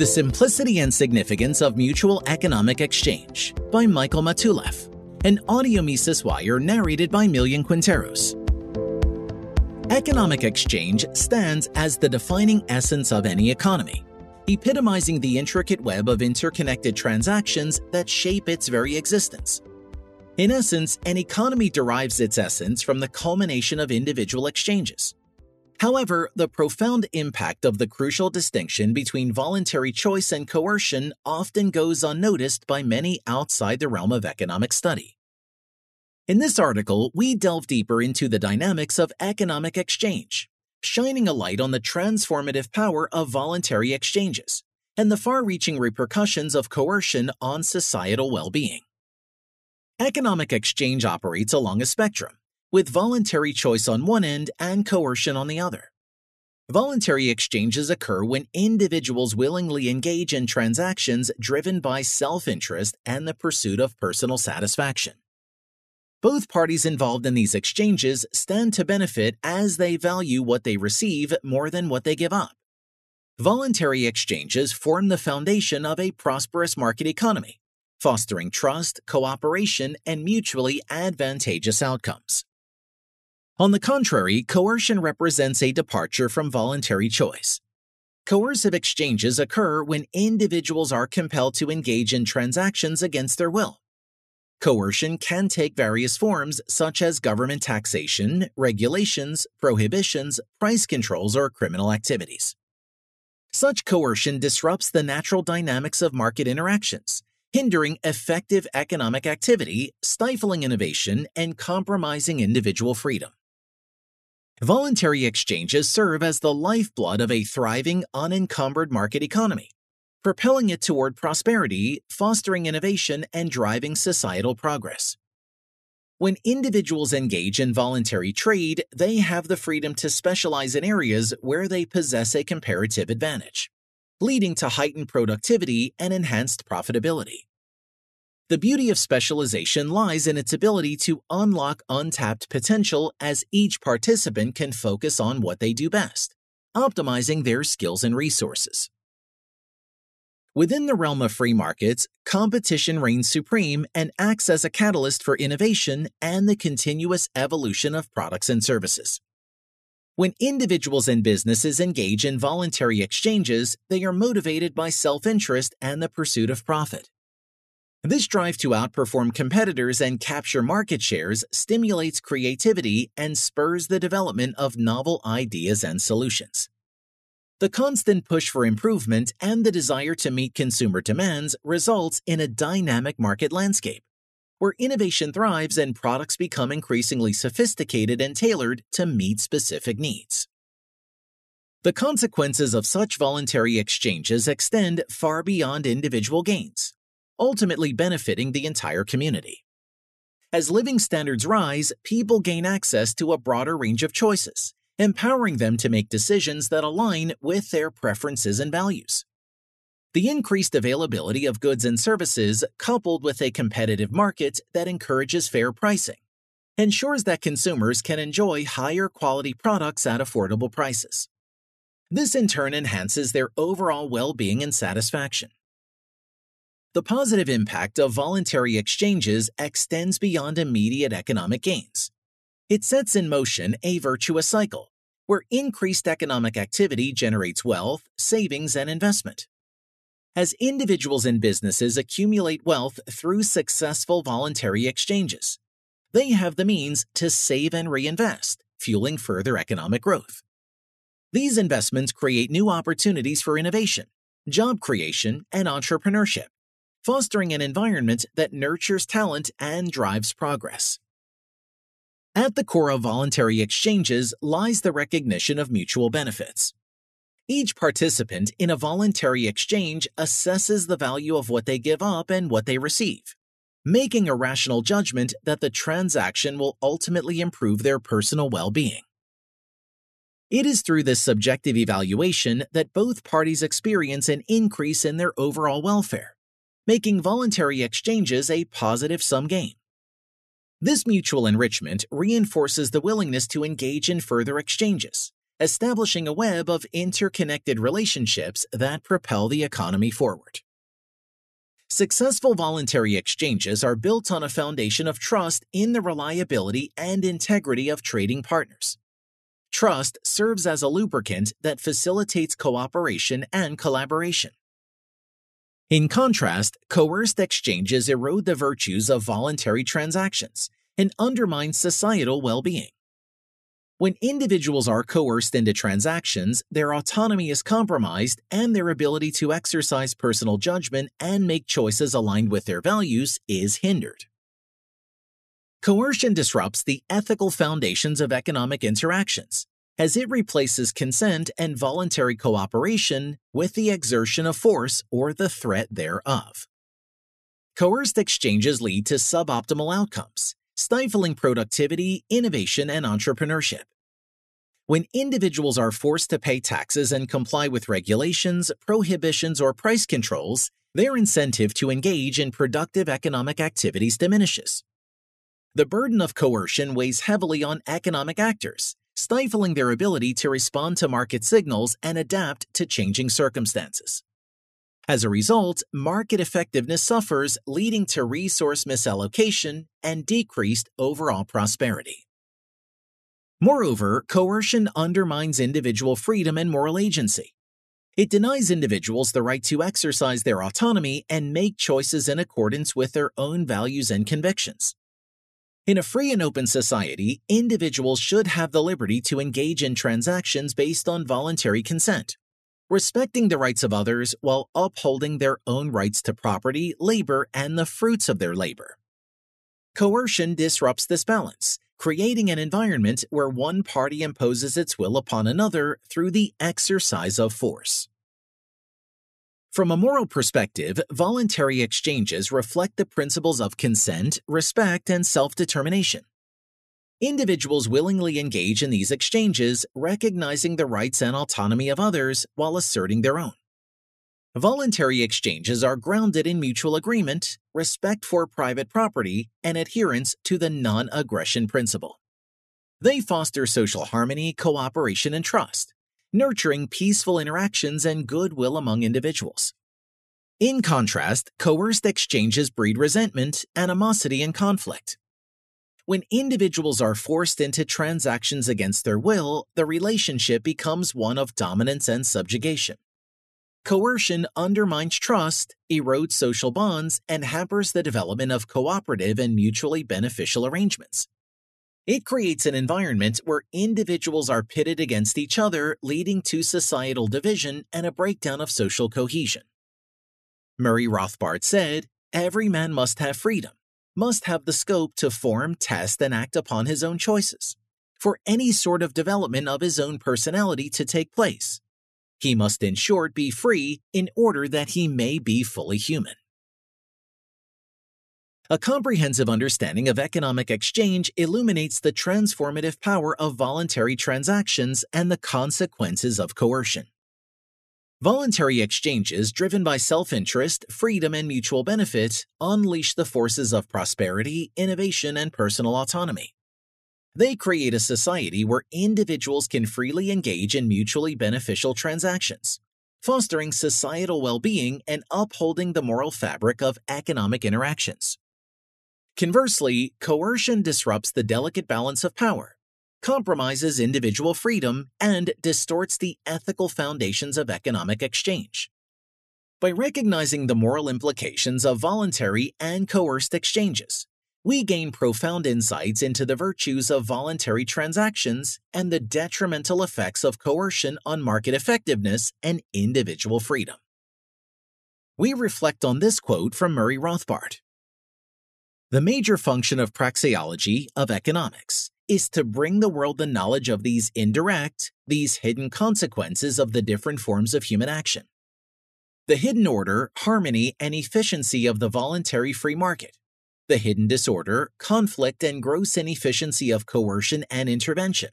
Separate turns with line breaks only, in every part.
The Simplicity and Significance of Mutual Economic Exchange by Michael Matulef, an audio Mises Wire narrated by Millian Quinteros. Economic exchange stands as the defining essence of any economy, epitomizing the intricate web of interconnected transactions that shape its very existence. In essence, an economy derives its essence from the culmination of individual exchanges. However, the profound impact of the crucial distinction between voluntary choice and coercion often goes unnoticed by many outside the realm of economic study. In this article, we delve deeper into the dynamics of economic exchange, shining a light on the transformative power of voluntary exchanges and the far reaching repercussions of coercion on societal well being. Economic exchange operates along a spectrum, with voluntary choice on one end and coercion on the other. Voluntary exchanges occur when individuals willingly engage in transactions driven by self interest and the pursuit of personal satisfaction. Both parties involved in these exchanges stand to benefit as they value what they receive more than what they give up. Voluntary exchanges form the foundation of a prosperous market economy, fostering trust, cooperation, and mutually advantageous outcomes. On the contrary, coercion represents a departure from voluntary choice. Coercive exchanges occur when individuals are compelled to engage in transactions against their will Coercion can take various forms, such as government taxation, regulations, prohibitions, price controls, or criminal activities. Such coercion disrupts the natural dynamics of market interactions, hindering effective economic activity, stifling innovation, and compromising individual freedom. Voluntary exchanges serve as the lifeblood of a thriving, unencumbered market economy propelling it toward prosperity, fostering innovation, and driving societal progress. When individuals engage in voluntary trade, they have the freedom to specialize in areas where they possess a comparative advantage, leading to heightened productivity and enhanced profitability. The beauty of specialization lies in its ability to unlock untapped potential as each participant can focus on what they do best, optimizing their skills and resources. Within the realm of free markets, competition reigns supreme and acts as a catalyst for innovation and the continuous evolution of products and services. When individuals and businesses engage in voluntary exchanges, they are motivated by self interest and the pursuit of profit. This drive to outperform competitors and capture market shares stimulates creativity and spurs the development of novel ideas and solutions. The constant push for improvement and the desire to meet consumer demands results in a dynamic market landscape, where innovation thrives and products become increasingly sophisticated and tailored to meet specific needs. The consequences of such voluntary exchanges extend far beyond individual gains, ultimately benefiting the entire community. As living standards rise, people gain access to a broader range of choices empowering them to make decisions that align with their preferences and values. The increased availability of goods and services, coupled with a competitive market that encourages fair pricing, ensures that consumers can enjoy higher quality products at affordable prices. This in turn enhances their overall well being and satisfaction. The positive impact of voluntary exchanges extends beyond immediate economic gains. It sets in motion a virtuous cycle where increased economic activity generates wealth, savings, and investment. As individuals and businesses accumulate wealth through successful voluntary exchanges, they have the means to save and reinvest, fueling further economic growth. These investments create new opportunities for innovation, job creation, and entrepreneurship, fostering an environment that nurtures talent and drives progress. At the core of voluntary exchanges lies the recognition of mutual benefits. Each participant in a voluntary exchange assesses the value of what they give up and what they receive, making a rational judgment that the transaction will ultimately improve their personal well being. It is through this subjective evaluation that both parties experience an increase in their overall welfare, making voluntary exchanges a positive sum game. This mutual enrichment reinforces the willingness to engage in further exchanges establishing a web of interconnected relationships that propel the economy forward. Successful voluntary exchanges are built on a foundation of trust in the reliability and integrity of trading partners. Trust serves as a lubricant that facilitates cooperation and collaboration. In contrast, coerced exchanges erode the virtues of voluntary transactions and undermine societal well being. When individuals are coerced into transactions, their autonomy is compromised and their ability to exercise personal judgment and make choices aligned with their values is hindered. Coercion disrupts the ethical foundations of economic interactions as it replaces consent and voluntary cooperation with the exertion of force or the threat thereof. Coerced exchanges lead to suboptimal outcomes, stifling productivity, innovation, and entrepreneurship. When individuals are forced to pay taxes and comply with regulations, prohibitions, or price controls, their incentive to engage in productive economic activities diminishes. The burden of coercion weighs heavily on economic actors, stifling their ability to respond to market signals and adapt to changing circumstances. As a result, market effectiveness suffers, leading to resource misallocation and decreased overall prosperity. Moreover, coercion undermines individual freedom and moral agency. It denies individuals the right to exercise their autonomy and make choices in accordance with their own values and convictions. In a free and open society, individuals should have the liberty to engage in transactions based on voluntary consent, respecting the rights of others while upholding their own rights to property, labor, and the fruits of their labor. Coercion disrupts this balance, creating an environment where one party imposes its will upon another through the exercise of force. From a moral perspective, voluntary exchanges reflect the principles of consent, respect, and self determination. Individuals willingly engage in these exchanges, recognizing the rights and autonomy of others while asserting their own. Voluntary exchanges are grounded in mutual agreement, respect for private property, and adherence to the non aggression principle. They foster social harmony, cooperation, and trust, nurturing peaceful interactions and goodwill among individuals. In contrast, coerced exchanges breed resentment, animosity, and conflict. When individuals are forced into transactions against their will, the relationship becomes one of dominance and subjugation. Coercion undermines trust, erodes social bonds, and hampers the development of cooperative and mutually beneficial arrangements. It creates an environment where individuals are pitted against each other, leading to societal division and a breakdown of social cohesion. Murray Rothbard said, Every man must have freedom must have the scope to form, test, and act upon his own choices, for any sort of development of his own personality to take place. He must, in short, be free in order that he may be fully human. A comprehensive understanding of economic exchange illuminates the transformative power of voluntary transactions and the consequences of coercion. Voluntary exchanges driven by self interest, freedom, and mutual benefit unleash the forces of prosperity, innovation, and personal autonomy. They create a society where individuals can freely engage in mutually beneficial transactions, fostering societal well being and upholding the moral fabric of economic interactions. Conversely, coercion disrupts the delicate balance of power compromises individual freedom, and distorts the ethical foundations of economic exchange. By recognizing the moral implications of voluntary and coerced exchanges, we gain profound insights into the virtues of voluntary transactions and the detrimental effects of coercion on market effectiveness and individual freedom. We reflect on this quote from Murray Rothbard. The major function of praxeology of economics is to bring the world the knowledge of these indirect, these hidden consequences of the different forms of human action. The hidden order, harmony, and efficiency of the voluntary free market. The hidden disorder, conflict, and gross inefficiency of coercion and intervention.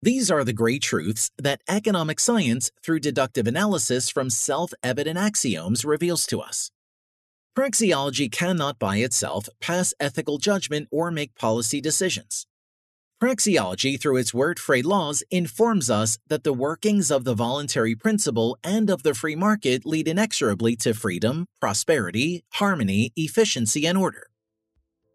These are the great truths that economic science, through deductive analysis from self evident axioms, reveals to us. Praxeology cannot by itself pass ethical judgment or make policy decisions. Praxeology, through its wertfrei laws, informs us that the workings of the voluntary principle and of the free market lead inexorably to freedom, prosperity, harmony, efficiency, and order.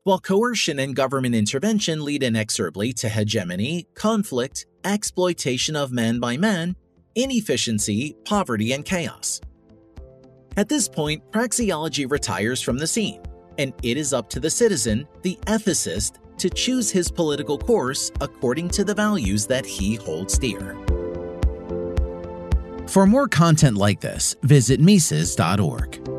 While coercion and government intervention lead inexorably to hegemony, conflict, exploitation of man by man, inefficiency, poverty, and chaos. At this point, praxeology retires from the scene, and it is up to the citizen, the ethicist, to choose his political course according to the values that he holds dear. For more content like this, visit Mises.org.